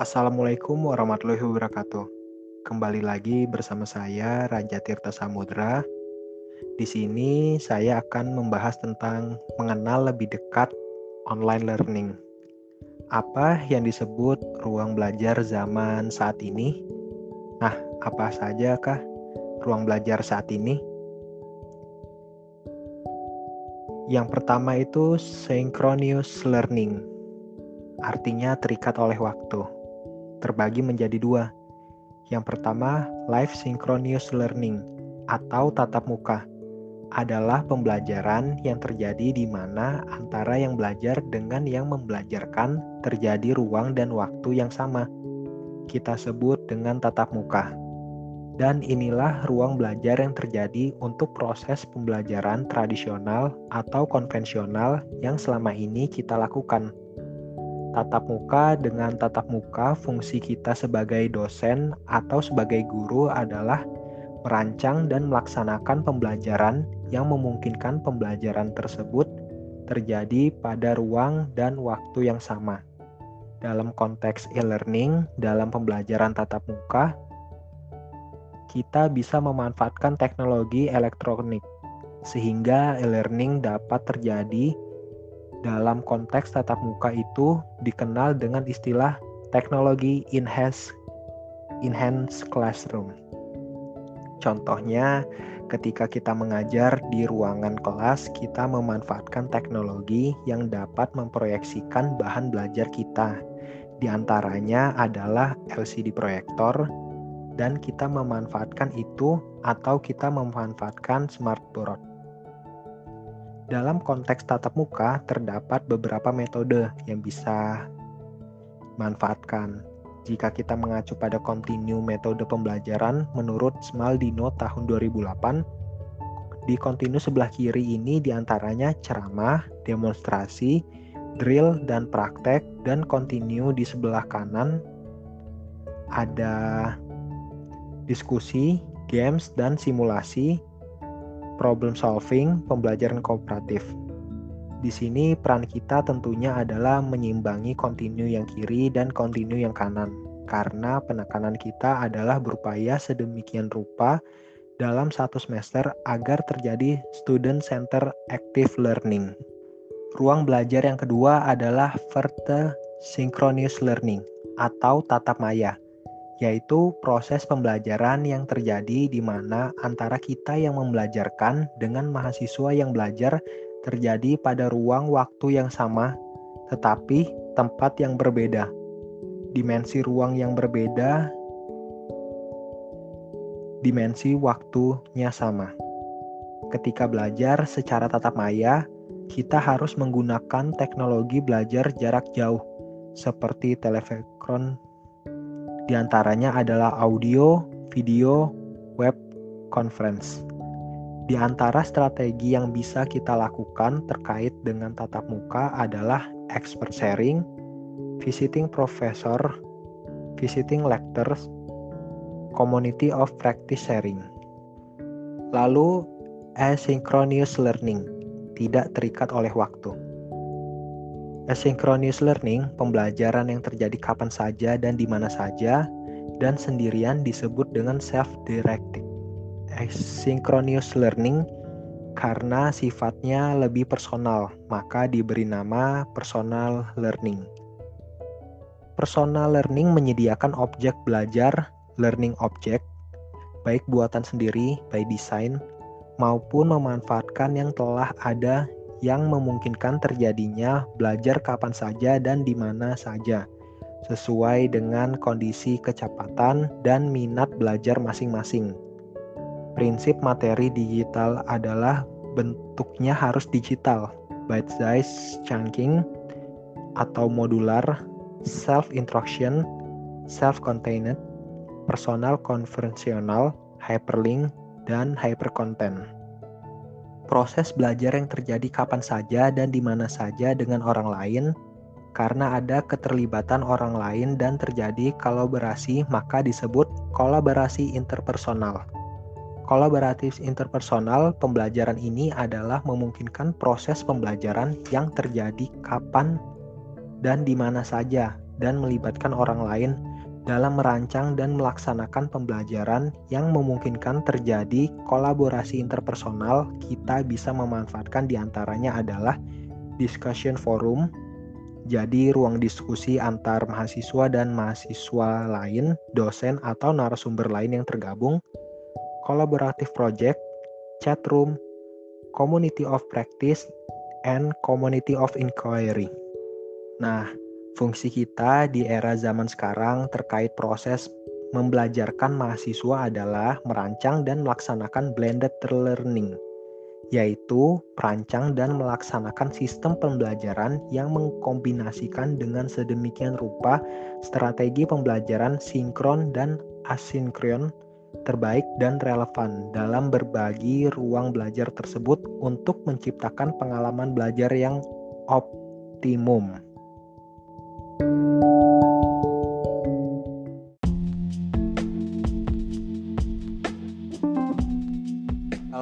Assalamualaikum warahmatullahi wabarakatuh. Kembali lagi bersama saya Raja Tirta Samudra. Di sini saya akan membahas tentang mengenal lebih dekat online learning. Apa yang disebut ruang belajar zaman saat ini? Nah, apa saja kah ruang belajar saat ini? Yang pertama itu synchronous learning. Artinya terikat oleh waktu terbagi menjadi dua. Yang pertama, live synchronous learning atau tatap muka adalah pembelajaran yang terjadi di mana antara yang belajar dengan yang membelajarkan terjadi ruang dan waktu yang sama. Kita sebut dengan tatap muka. Dan inilah ruang belajar yang terjadi untuk proses pembelajaran tradisional atau konvensional yang selama ini kita lakukan tatap muka dengan tatap muka fungsi kita sebagai dosen atau sebagai guru adalah merancang dan melaksanakan pembelajaran yang memungkinkan pembelajaran tersebut terjadi pada ruang dan waktu yang sama. Dalam konteks e-learning, dalam pembelajaran tatap muka, kita bisa memanfaatkan teknologi elektronik sehingga e-learning dapat terjadi dalam konteks tatap muka itu dikenal dengan istilah teknologi enhanced enhanced classroom. Contohnya, ketika kita mengajar di ruangan kelas, kita memanfaatkan teknologi yang dapat memproyeksikan bahan belajar kita. Di antaranya adalah LCD proyektor, dan kita memanfaatkan itu atau kita memanfaatkan smartboard. Dalam konteks tatap muka, terdapat beberapa metode yang bisa manfaatkan. Jika kita mengacu pada kontinu metode pembelajaran menurut Smaldino tahun 2008, di kontinu sebelah kiri ini di antaranya ceramah, demonstrasi, drill, dan praktek, dan kontinu di sebelah kanan ada diskusi, games, dan simulasi, problem solving, pembelajaran kooperatif. Di sini peran kita tentunya adalah menyimbangi kontinu yang kiri dan kontinu yang kanan, karena penekanan kita adalah berupaya sedemikian rupa dalam satu semester agar terjadi student center active learning. Ruang belajar yang kedua adalah verte synchronous learning atau tatap maya yaitu proses pembelajaran yang terjadi di mana antara kita yang membelajarkan dengan mahasiswa yang belajar terjadi pada ruang waktu yang sama, tetapi tempat yang berbeda. Dimensi ruang yang berbeda, dimensi waktunya sama. Ketika belajar secara tatap maya, kita harus menggunakan teknologi belajar jarak jauh seperti telepekron di antaranya adalah audio, video, web conference. Di antara strategi yang bisa kita lakukan terkait dengan tatap muka adalah expert sharing, visiting professor, visiting lectures, community of practice sharing. Lalu asynchronous learning, tidak terikat oleh waktu. Asynchronous learning, pembelajaran yang terjadi kapan saja dan di mana saja, dan sendirian disebut dengan self-directed. Asynchronous learning karena sifatnya lebih personal, maka diberi nama personal learning. Personal learning menyediakan objek belajar, learning object, baik buatan sendiri, by design, maupun memanfaatkan yang telah ada yang memungkinkan terjadinya belajar kapan saja dan di mana saja, sesuai dengan kondisi kecepatan dan minat belajar masing-masing. Prinsip materi digital adalah bentuknya harus digital, bite-size chunking atau modular, self-instruction, self-contained, personal konvensional, hyperlink, dan hypercontent proses belajar yang terjadi kapan saja dan di mana saja dengan orang lain, karena ada keterlibatan orang lain dan terjadi kolaborasi, maka disebut kolaborasi interpersonal. Kolaboratif interpersonal pembelajaran ini adalah memungkinkan proses pembelajaran yang terjadi kapan dan di mana saja dan melibatkan orang lain dalam merancang dan melaksanakan pembelajaran yang memungkinkan terjadi kolaborasi interpersonal, kita bisa memanfaatkan di antaranya adalah discussion forum, jadi ruang diskusi antar mahasiswa dan mahasiswa lain, dosen atau narasumber lain yang tergabung, collaborative project, chat room, community of practice, and community of inquiry. Nah, Fungsi kita di era zaman sekarang terkait proses membelajarkan mahasiswa adalah merancang dan melaksanakan blended learning, yaitu merancang dan melaksanakan sistem pembelajaran yang mengkombinasikan dengan sedemikian rupa strategi pembelajaran sinkron dan asinkron terbaik dan relevan dalam berbagi ruang belajar tersebut untuk menciptakan pengalaman belajar yang optimum.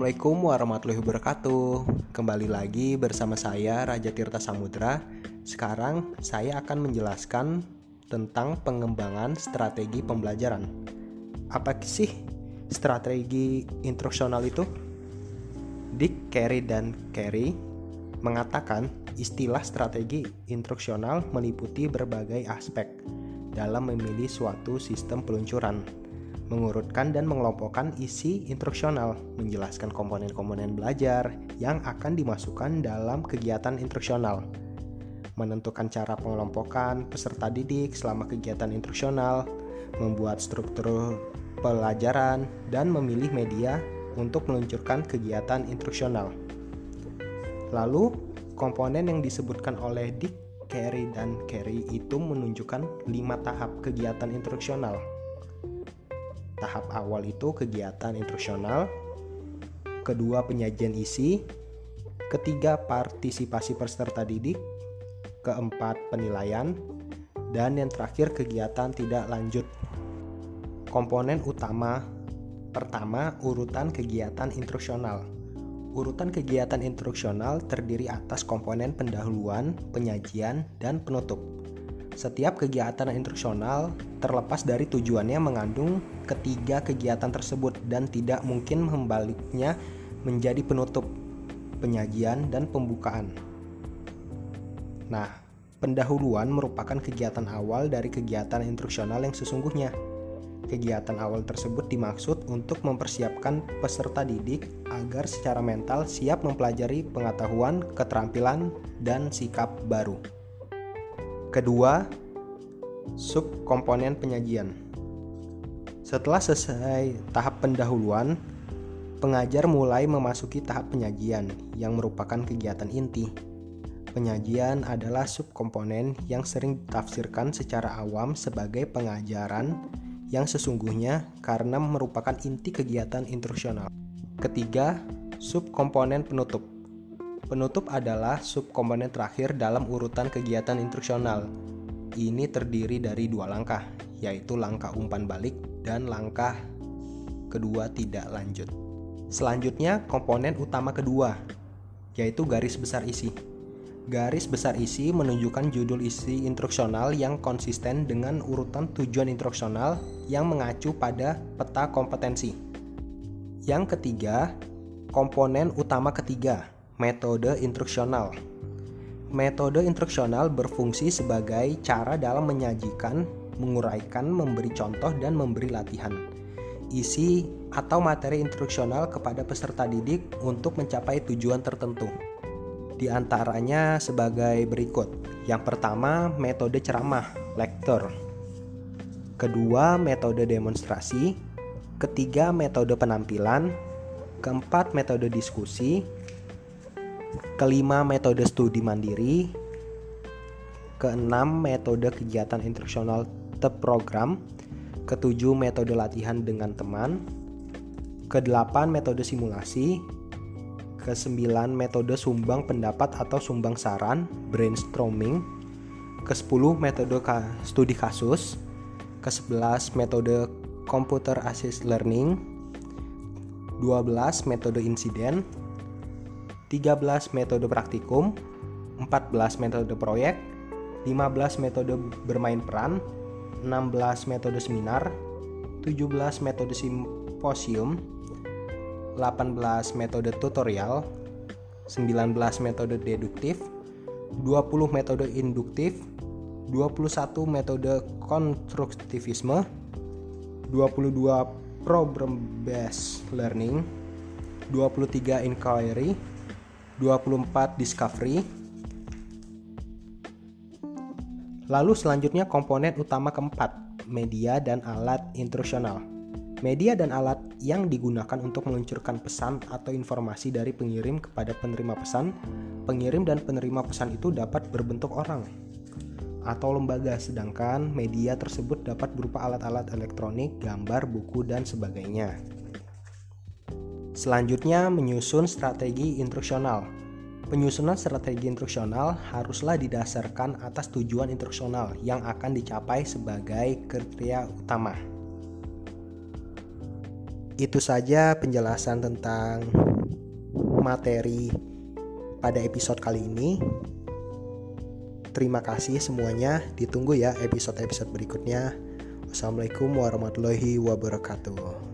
Assalamualaikum warahmatullahi wabarakatuh. Kembali lagi bersama saya Raja Tirta Samudra. Sekarang saya akan menjelaskan tentang pengembangan strategi pembelajaran. Apa sih strategi instruksional itu? Dick, Carey, dan Carey mengatakan istilah strategi instruksional meliputi berbagai aspek dalam memilih suatu sistem peluncuran mengurutkan dan mengelompokkan isi instruksional, menjelaskan komponen-komponen belajar yang akan dimasukkan dalam kegiatan instruksional, menentukan cara pengelompokan peserta didik selama kegiatan instruksional, membuat struktur pelajaran, dan memilih media untuk meluncurkan kegiatan instruksional. Lalu, komponen yang disebutkan oleh Dick, Carey, dan Carey itu menunjukkan lima tahap kegiatan instruksional Tahap awal itu kegiatan instruksional, kedua penyajian isi, ketiga partisipasi peserta didik, keempat penilaian, dan yang terakhir kegiatan tidak lanjut. Komponen utama pertama urutan kegiatan instruksional. Urutan kegiatan instruksional terdiri atas komponen pendahuluan, penyajian, dan penutup. Setiap kegiatan instruksional terlepas dari tujuannya mengandung ketiga kegiatan tersebut dan tidak mungkin membaliknya menjadi penutup, penyajian, dan pembukaan. Nah, pendahuluan merupakan kegiatan awal dari kegiatan instruksional yang sesungguhnya. Kegiatan awal tersebut dimaksud untuk mempersiapkan peserta didik agar secara mental siap mempelajari pengetahuan, keterampilan, dan sikap baru. Kedua, subkomponen penyajian. Setelah selesai tahap pendahuluan, pengajar mulai memasuki tahap penyajian yang merupakan kegiatan inti. Penyajian adalah subkomponen yang sering ditafsirkan secara awam sebagai pengajaran yang sesungguhnya karena merupakan inti kegiatan instruksional. Ketiga, subkomponen penutup. Penutup adalah subkomponen terakhir dalam urutan kegiatan instruksional. Ini terdiri dari dua langkah, yaitu langkah umpan balik dan langkah kedua tidak lanjut. Selanjutnya, komponen utama kedua, yaitu garis besar isi. Garis besar isi menunjukkan judul isi instruksional yang konsisten dengan urutan tujuan instruksional yang mengacu pada peta kompetensi. Yang ketiga, komponen utama ketiga, Metode instruksional. Metode instruksional berfungsi sebagai cara dalam menyajikan, menguraikan, memberi contoh, dan memberi latihan. Isi atau materi instruksional kepada peserta didik untuk mencapai tujuan tertentu. Di antaranya sebagai berikut. Yang pertama, metode ceramah, lektor. Kedua, metode demonstrasi. Ketiga, metode penampilan. Keempat, metode diskusi kelima metode studi mandiri, keenam metode kegiatan instruksional terprogram, ketujuh metode latihan dengan teman, kedelapan metode simulasi, kesembilan metode sumbang pendapat atau sumbang saran brainstorming, ke-10 metode studi kasus, ke-11 metode computer assist learning, 12 metode insiden, 13 metode praktikum, 14 metode proyek, 15 metode bermain peran, 16 metode seminar, 17 metode simposium, 18 metode tutorial, 19 metode deduktif, 20 metode induktif, 21 metode konstruktivisme, 22 problem based learning, 23 inquiry, 24 discovery, Lalu selanjutnya komponen utama keempat, media dan alat instruksional. Media dan alat yang digunakan untuk meluncurkan pesan atau informasi dari pengirim kepada penerima pesan. Pengirim dan penerima pesan itu dapat berbentuk orang atau lembaga, sedangkan media tersebut dapat berupa alat-alat elektronik, gambar, buku, dan sebagainya. Selanjutnya, menyusun strategi instruksional. Penyusunan strategi instruksional haruslah didasarkan atas tujuan instruksional yang akan dicapai sebagai kriteria utama. Itu saja penjelasan tentang materi pada episode kali ini. Terima kasih semuanya. Ditunggu ya episode-episode berikutnya. Wassalamualaikum warahmatullahi wabarakatuh.